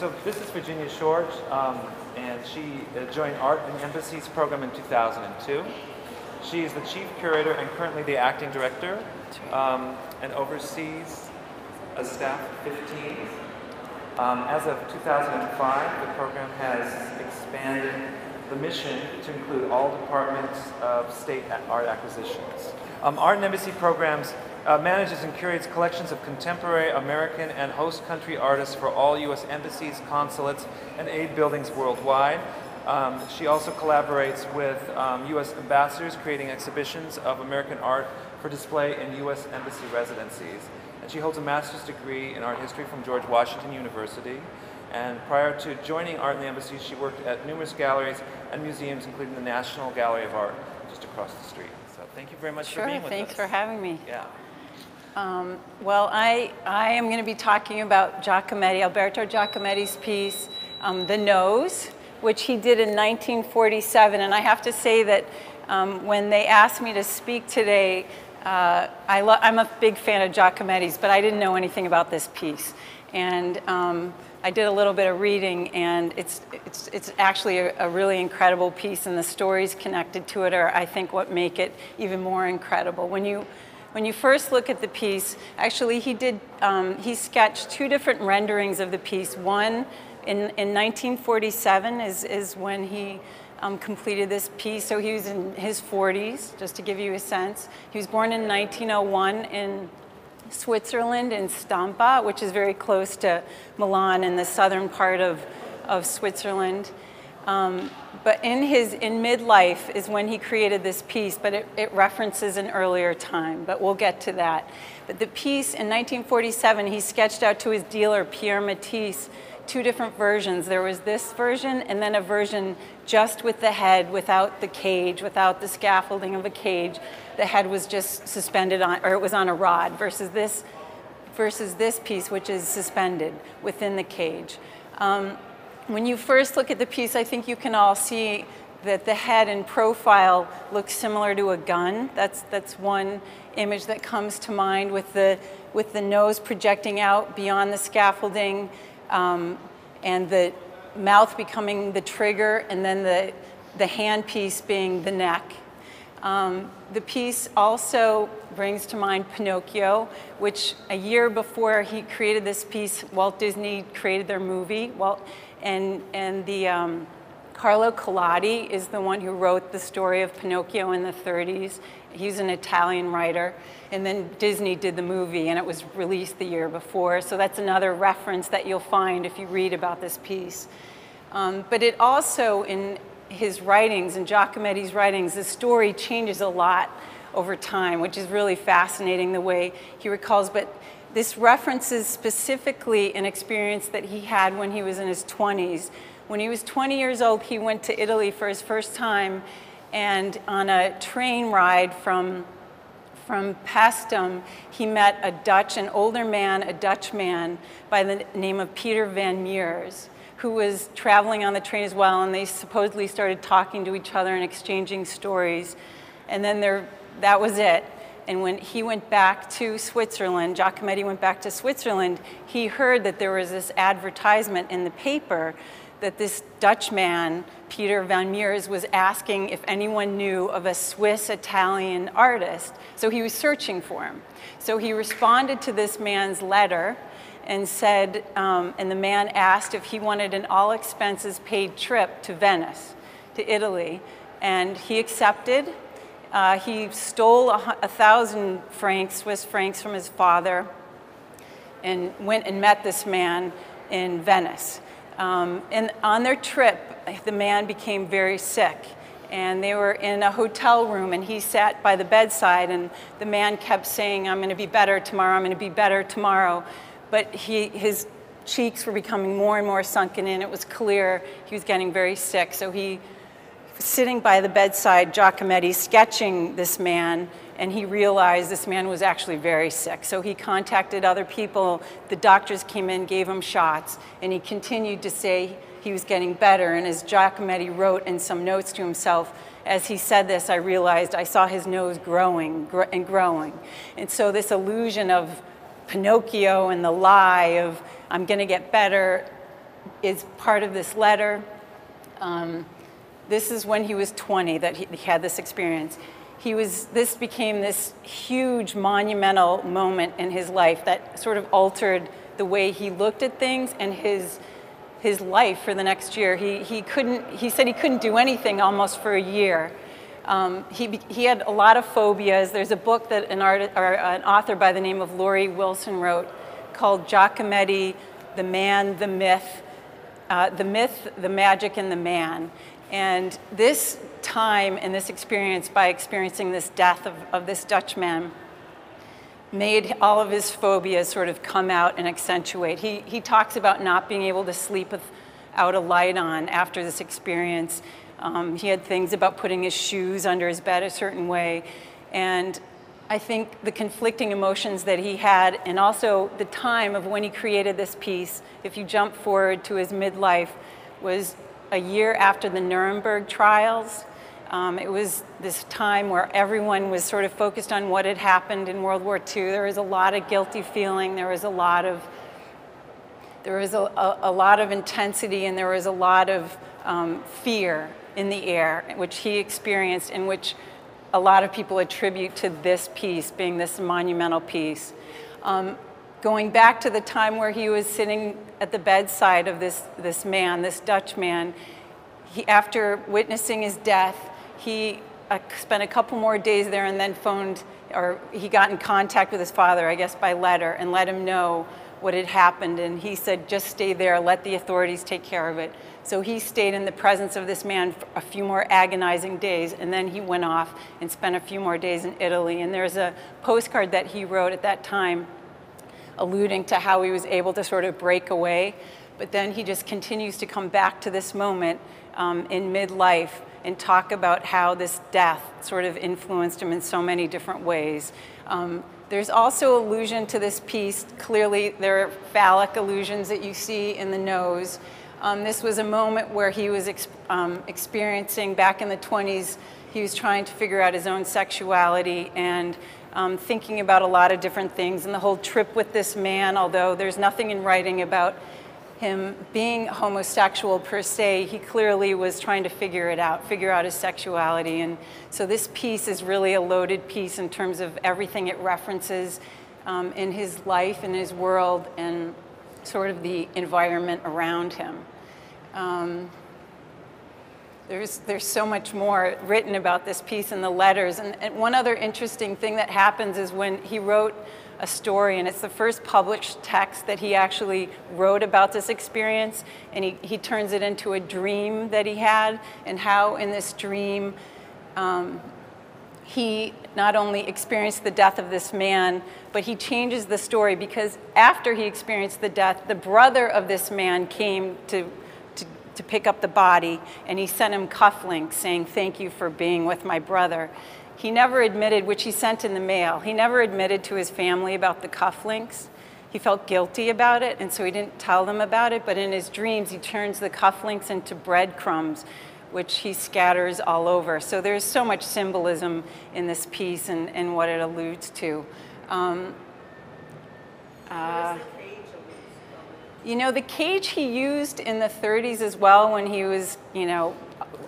so this is Virginia Shore, um, and she uh, joined Art in Embassies program in 2002. She is the chief curator and currently the acting director, um, and oversees a staff of 15. Um, as of 2005, the program has expanded the mission to include all departments of state art acquisitions. Um, art and Embassy programs uh, manages and curates collections of contemporary American and host country artists for all U.S. embassies, consulates, and aid buildings worldwide. Um, she also collaborates with um, U.S. ambassadors creating exhibitions of American art for display in U.S. embassy residencies. And she holds a master's degree in art history from George Washington University. And prior to joining Art in the Embassy, she worked at numerous galleries and museums, including the National Gallery of Art just across the street. So thank you very much sure, for being with thanks us. for having me. Yeah. Um, well, I, I am going to be talking about Giacometti, Alberto Giacometti's piece, um, The Nose, which he did in 1947. And I have to say that um, when they asked me to speak today, uh, I am a big fan of Giacometti's, but I didn't know anything about this piece. And um, I did a little bit of reading, and it's, it's, it's actually a, a, really incredible piece, and the stories connected to it are, I think, what make it even more incredible. When you, when you first look at the piece, actually, he did, um, he sketched two different renderings of the piece. One in, in 1947 is, is when he um, completed this piece, so he was in his 40s, just to give you a sense. He was born in 1901 in Switzerland in Stampa, which is very close to Milan in the southern part of, of Switzerland. Um, but in his in midlife is when he created this piece, but it, it, references an earlier time, but we'll get to that. But the piece in 1947, he sketched out to his dealer, Pierre Matisse, two different versions. There was this version and then a version just with the head, without the cage, without the scaffolding of a cage. The head was just suspended on, or it was on a rod, versus this, versus this piece, which is suspended within the cage. Um, when you first look at the piece, I think you can all see that the head and profile looks similar to a gun. That's, that's one image that comes to mind with the, with the nose projecting out beyond the scaffolding, um, and the mouth becoming the trigger, and then the, the hand piece being the neck. Um, the piece also brings to mind Pinocchio, which a year before he created this piece, Walt Disney created their movie. Walt, and, and the, um, Carlo Collodi is the one who wrote the story of Pinocchio in the 30s. He's an Italian writer. And then Disney did the movie, and it was released the year before. So that's another reference that you'll find if you read about this piece. Um, but it also, in his writings, in Giacometti's writings, the story changes a lot over time, which is really fascinating the way he recalls. But this references specifically an experience that he had when he was in his 20s. When he was 20 years old, he went to Italy for his first time, and on a train ride from from Paestum, he met a Dutch, an older man, a Dutch man by the name of Peter van Meurs, who was traveling on the train as well, and they supposedly started talking to each other and exchanging stories. And then there, that was it. And when he went back to Switzerland, Giacometti went back to Switzerland, he heard that there was this advertisement in the paper that this Dutch man, Peter van Meurs, was asking if anyone knew of a Swiss Italian artist. So he was searching for him. So he responded to this man's letter and said, um, and the man asked if he wanted an all expenses paid trip to Venice, to Italy. And he accepted. Uh, he stole a, a thousand francs, Swiss francs, from his father and went and met this man in Venice. Um, and on their trip, the man became very sick. And they were in a hotel room, and he sat by the bedside, and the man kept saying, I'm going to be better tomorrow, I'm going to be better tomorrow. But he, his cheeks were becoming more and more sunken in. It was clear he was getting very sick. So he, sitting by the bedside, Giacometti sketching this man, and he realized this man was actually very sick. So he contacted other people. The doctors came in, gave him shots, and he continued to say he was getting better. And as Giacometti wrote in some notes to himself, as he said this, I realized I saw his nose growing gr and growing. And so this illusion of Pinocchio and the lie of I'm going to get better is part of this letter. Um, this is when he was 20 that he, he had this experience. He was, this became this huge monumental moment in his life that sort of altered the way he looked at things and his, his life for the next year. He, he, couldn't, he said he couldn't do anything almost for a year. Um, he, he had a lot of phobias. There's a book that an, art, or an author by the name of Laurie Wilson wrote called Giacometti, The Man, the Myth, uh, The Myth, the Magic, and the Man. And this time and this experience, by experiencing this death of, of this Dutchman, made all of his phobias sort of come out and accentuate. He, he talks about not being able to sleep without a light on after this experience. Um, he had things about putting his shoes under his bed a certain way. And I think the conflicting emotions that he had, and also the time of when he created this piece, if you jump forward to his midlife, was a year after the Nuremberg trials. Um, it was this time where everyone was sort of focused on what had happened in World War II. There was a lot of guilty feeling. There was a lot of there was a, a, a lot of intensity, and there was a lot of um, fear in the air, which he experienced, and which a lot of people attribute to this piece being this monumental piece. Um, going back to the time where he was sitting at the bedside of this, this man, this Dutch man, he, after witnessing his death, he uh, spent a couple more days there and then phoned, or he got in contact with his father, I guess by letter, and let him know what had happened. And he said, just stay there, let the authorities take care of it. So he stayed in the presence of this man for a few more agonizing days, and then he went off and spent a few more days in Italy. And there's a postcard that he wrote at that time alluding to how he was able to sort of break away. But then he just continues to come back to this moment um, in midlife and talk about how this death sort of influenced him in so many different ways. Um, there's also allusion to this piece. Clearly, there are phallic allusions that you see in the nose. Um, this was a moment where he was ex um, experiencing, back in the 20s, he was trying to figure out his own sexuality and um, thinking about a lot of different things. And the whole trip with this man, although there's nothing in writing about him being homosexual per se, he clearly was trying to figure it out, figure out his sexuality. And so this piece is really a loaded piece in terms of everything it references um, in his life, in his world, and sort of the environment around him. Um, there's, there's so much more written about this piece in the letters. And, and, one other interesting thing that happens is when he wrote a story, and it's the first published text that he actually wrote about this experience, and he, he turns it into a dream that he had, and how in this dream um, he not only experienced the death of this man, but he changes the story because after he experienced the death, the brother of this man came to, to, pick up the body and he sent him cufflinks saying, Thank you for being with my brother. He never admitted, which he sent in the mail, he never admitted to his family about the cufflinks. He felt guilty about it, and so he didn't tell them about it. But in his dreams, he turns the cufflinks into breadcrumbs which he scatters all over. So there's so much symbolism in this piece and, and what it alludes to. Um, uh, you know, the cage he used in the 30s as well when he was, you know,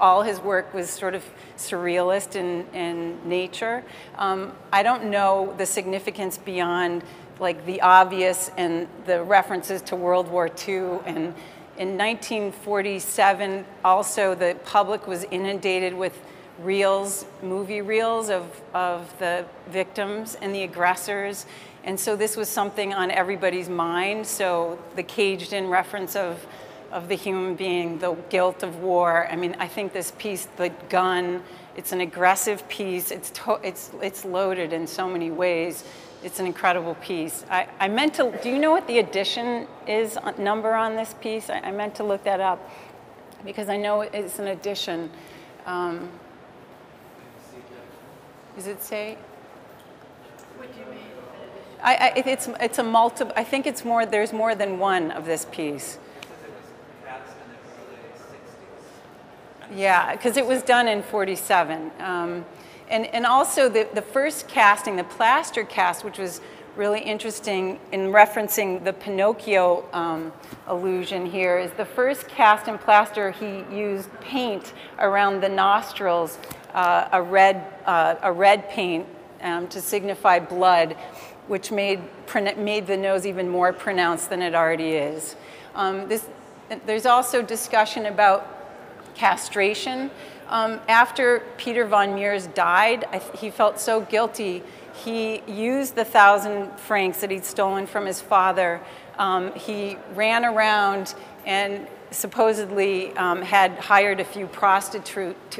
all his work was sort of surrealist in, in nature. Um, I don't know the significance beyond like the obvious and the references to World War II and in 1947, also the public was inundated with reels, movie reels of, of the victims and the aggressors. And so this was something on everybody's mind. So the caged in reference of, of the human being, the guilt of war. I mean, I think this piece, the gun, it's an aggressive piece. It's, it's, it's loaded in so many ways it's an incredible piece. I, I meant to, do you know what the edition is uh, number on this piece? I, I meant to look that up because I know it's an edition. Um, does it say? What do you mean? I, I, it's, it's a multiple, I think it's more, there's more than one of this piece. Yeah, because it was done in 47. Um, and, and also the, the first casting, the plaster cast, which was really interesting in referencing the Pinocchio um, illusion here is the first cast in plaster he used paint around the nostrils, uh, a, red, uh, a red paint um, to signify blood, which made, made the nose even more pronounced than it already is. Um, this, there's also discussion about castration. Um, after Peter van Meurs died, he felt so guilty he used the thousand francs that he'd stolen from his father. Um, he ran around and supposedly um, had hired a few,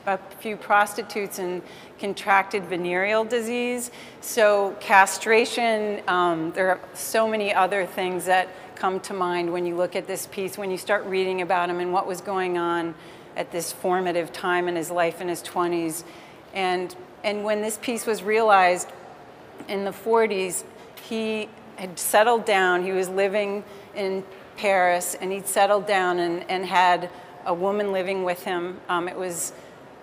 a few prostitutes and contracted venereal disease. So castration, um, there are so many other things that come to mind when you look at this piece, when you start reading about him and what was going on at this formative time in his life in his 20s. And, and when this piece was realized, in the 40s, he had settled down. He was living in Paris, and he'd settled down and, and had a woman living with him. Um, it was,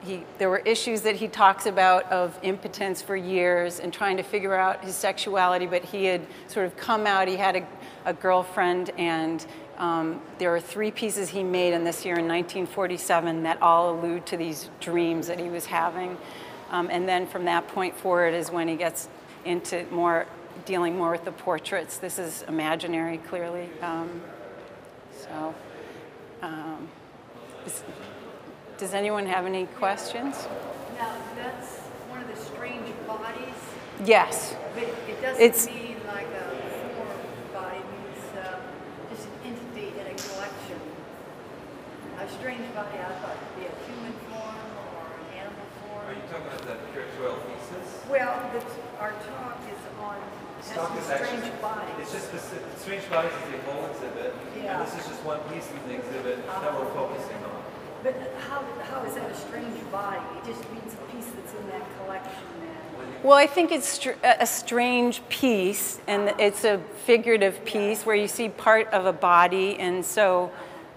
he, there were issues that he talks about of impotence for years and trying to figure out his sexuality, but he had sort of come out. He had a, a girlfriend, and um, there are three pieces he made in this year in 1947 that all allude to these dreams that he was having. Um, and then from that point forward is when he gets into more dealing more with the portraits. This is imaginary, clearly. Um, so, um, is, does anyone have any questions? Now, that's one of the strange bodies. Yes. But it doesn't it's, mean like a form body. It means uh, just an entity in a collection. A strange body, I thought, could be a human form or an animal form. Are you talking about the Kurzweil thesis? Well, our talk is on Stock is strange actually, bodies. It's just specific, strange bodies is the whole exhibit, Yeah. and this is just one piece of the exhibit that we're focusing on. But how, how is that a strange body? It just means a piece that's in that collection then. well, I think it's str- a strange piece, and it's a figurative piece where you see part of a body. And so,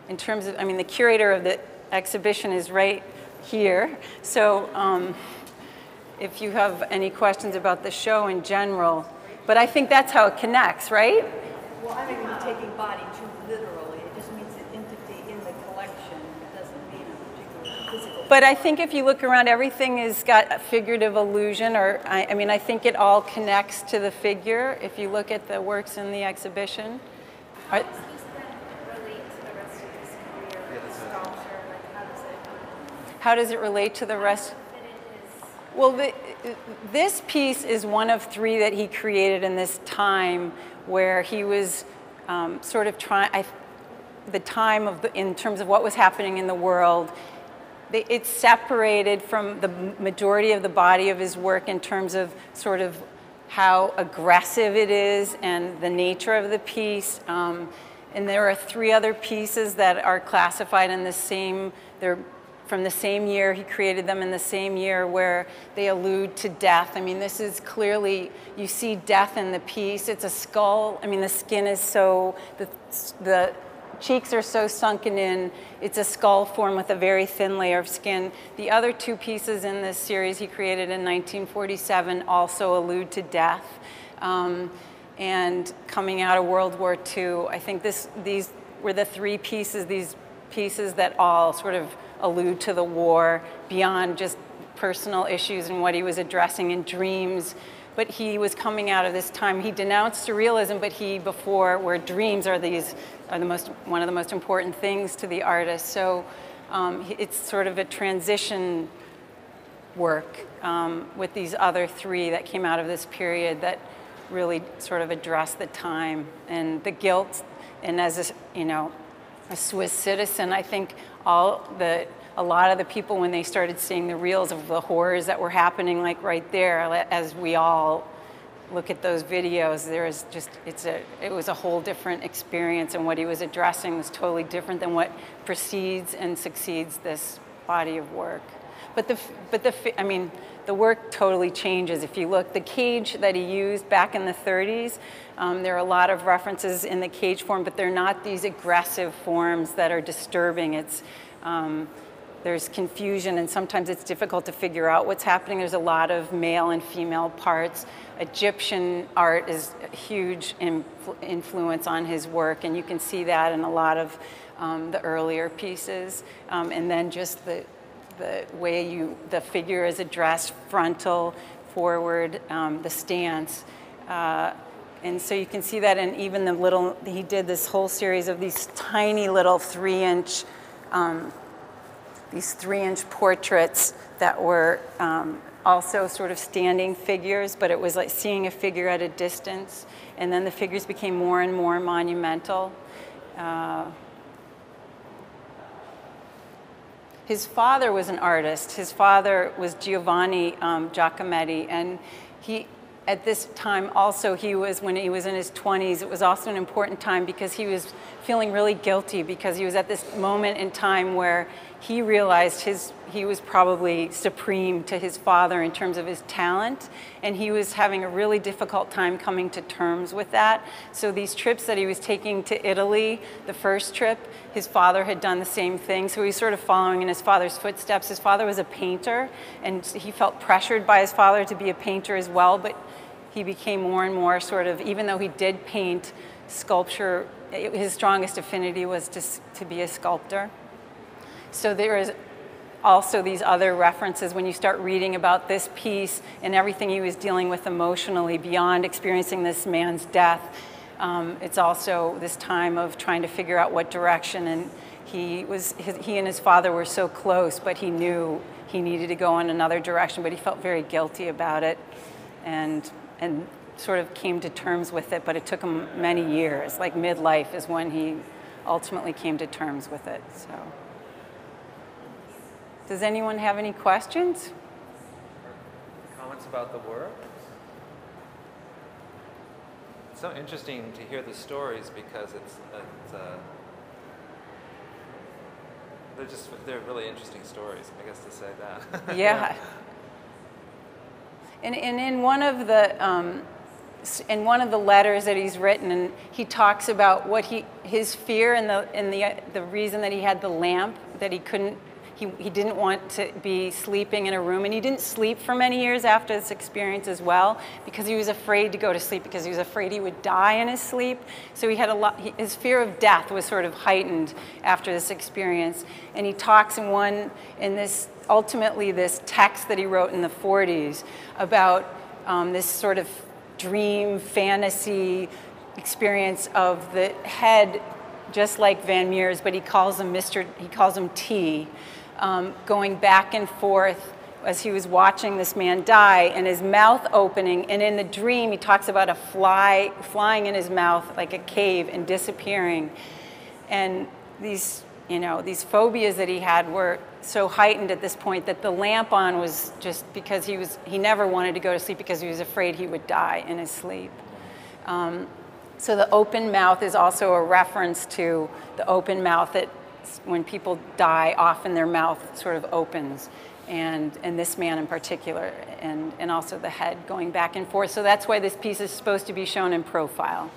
in terms of, I mean, the curator of the exhibition is right here. So, um, if you have any questions about the show in general. But I think that's how it connects, right? Well, I mean, taking body too literally. It just means an entity in the collection. It doesn't mean a particular physical. But I think if you look around, everything has got a figurative illusion, or I, I mean, I think it all connects to the figure if you look at the works in the exhibition. How Are- does this relate to the rest of his career as a sculptor? Like, how does it how does it relate to the rest? Well, the, this piece is one of three that he created in this time where he was um, sort of trying, the time of the, in terms of what was happening in the world. It's separated from the majority of the body of his work in terms of sort of how aggressive it is and the nature of the piece. Um, and there are three other pieces that are classified in the same, they're from the same year. He created them in the same year where they allude to death. I mean, this is clearly, you see death in the piece. It's a skull. I mean, the skin is so, the, the cheeks are so sunken in. It's a skull form with a very thin layer of skin. The other two pieces in this series he created in 1947 also allude to death. Um, and coming out of World War II, I think this, these were the three pieces, these pieces that all sort of allude to the war beyond just personal issues and what he was addressing in dreams. But he was coming out of this time. He denounced surrealism, but he before where dreams are these are the most one of the most important things to the artist. So um, it's sort of a transition work um, with these other three that came out of this period that really sort of address the time and the guilt. And as a, you know, a Swiss citizen, I think all the a lot of the people when they started seeing the reels of the horrors that were happening, like right there, as we all look at those videos, there is just it's a it was a whole different experience, and what he was addressing was totally different than what precedes and succeeds this body of work. But the but the I mean the work totally changes. If you look, the cage that he used back in the 30s, um, there are a lot of references in the cage form, but they're not these aggressive forms that are disturbing. It's um, there's confusion and sometimes it's difficult to figure out what's happening. There's a lot of male and female parts. Egyptian art is a huge influ- influence on his work, and you can see that in a lot of um, the earlier pieces. Um, and then just the, the way you, the figure is addressed, frontal, forward, um, the stance. Uh, and so you can see that in even the little, he did this whole series of these tiny little three inch, um, these three inch portraits that were um, also sort of standing figures, but it was like seeing a figure at a distance. And then the figures became more and more monumental. Uh, his father was an artist. His father was Giovanni um, Giacometti, and he, at this time also, he was, when he was in his 20s, it was also an important time because he was feeling really guilty because he was at this moment in time where he realized his, he was probably supreme to his father in terms of his talent, and he was having a really difficult time coming to terms with that. So these trips that he was taking to Italy, the first trip, his father had done the same thing, so he was sort of following in his father's footsteps. His father was a painter, and he felt pressured by his father to be a painter as well, but he became more and more sort of, even though he did paint sculpture, his strongest affinity was to, to be a sculptor. So there is also these other references when you start reading about this piece and everything he was dealing with emotionally beyond experiencing this man's death. Um, it's also this time of trying to figure out what direction and he was his, he and his father were so close but he knew he needed to go in another direction but he felt very guilty about it and and sort of came to terms with it but it took him many years like midlife is when he ultimately came to terms with it so does anyone have any questions? Comments about the work? It's so interesting to hear the stories because it's, it's uh, they're just they're really interesting stories. I guess to say that. yeah. And, and in one of the um, in one of the letters that he's written, and he talks about what he his fear and the and the the reason that he had the lamp that he couldn't he, he didn't want to be sleeping in a room, and he didn't sleep for many years after this experience as well because he was afraid to go to sleep because he was afraid he would die in his sleep. So he had a lot, his fear of death was sort of heightened after this experience. And he talks in one, in this, ultimately, this text that he wrote in the 40s about um, this sort of dream, fantasy experience of the head just like Van Meer's, but he calls him Mr. He calls him T, um, going back and forth as he was watching this man die and his mouth opening. And in the dream he talks about a fly flying in his mouth like a cave and disappearing. And these you know these phobias that he had were so heightened at this point that the lamp on was just because he was he never wanted to go to sleep because he was afraid he would die in his sleep. Um, so the open mouth is also a reference to the open mouth that when people die, often their mouth sort of opens, and, and this man in particular, and, and also the head going back and forth. So that's why this piece is supposed to be shown in profile,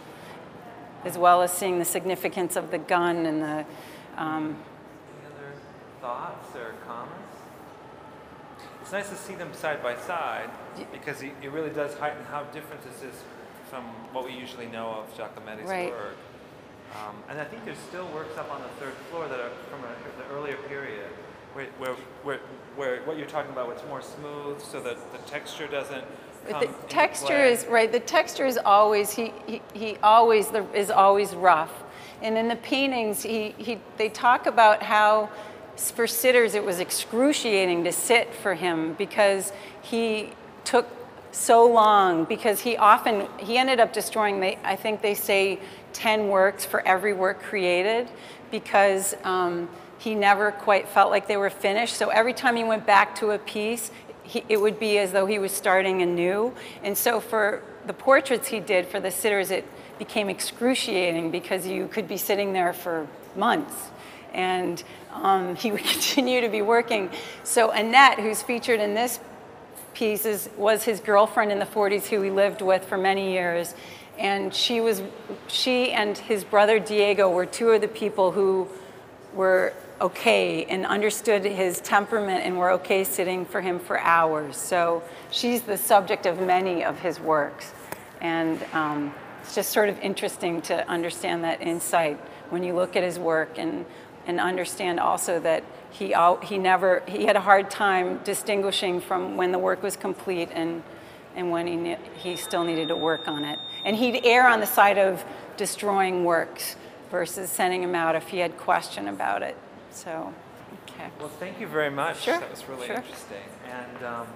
as well as seeing the significance of the gun and the. Um, Any other thoughts or comments? It's nice to see them side by side because it it really does heighten how different this is from what we usually know of Giacometti's Right. work. Um, and I think there's still works up on the third floor that are from a, the earlier period, where, where, where, where what you're talking about, it's more smooth, so that the texture doesn't. The texture is right. The texture is always he he, he always the, is always rough, and in the paintings he, he they talk about how for sitters it was excruciating to sit for him because he took so long because he often he ended up destroying I think they say 10 works for every work created because um, he never quite felt like they were finished. So every time he went back to a piece, he, it would be as though he was starting anew. And so for the portraits he did for the sitters, it became excruciating because you could be sitting there for months. And um, he would continue to be working. So Annette, who's featured in this piece, is, was his girlfriend in the 40s who he lived with for many years. And she was, she and his brother Diego were two of the people who were okay and understood his temperament and were okay sitting for him for hours. So she's the subject of many of his works. And um, it's just sort of interesting to understand that insight when you look at his work and, and understand also that he, he never, he had a hard time distinguishing from when the work was complete and, and when he, ne- he still needed to work on it. And he'd err on the side of destroying works versus sending them out if he had question about it. So, okay. Well, thank you very much. Sure, That was really sure. interesting. And um,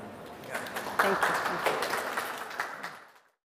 yeah. Thank you. Thank you.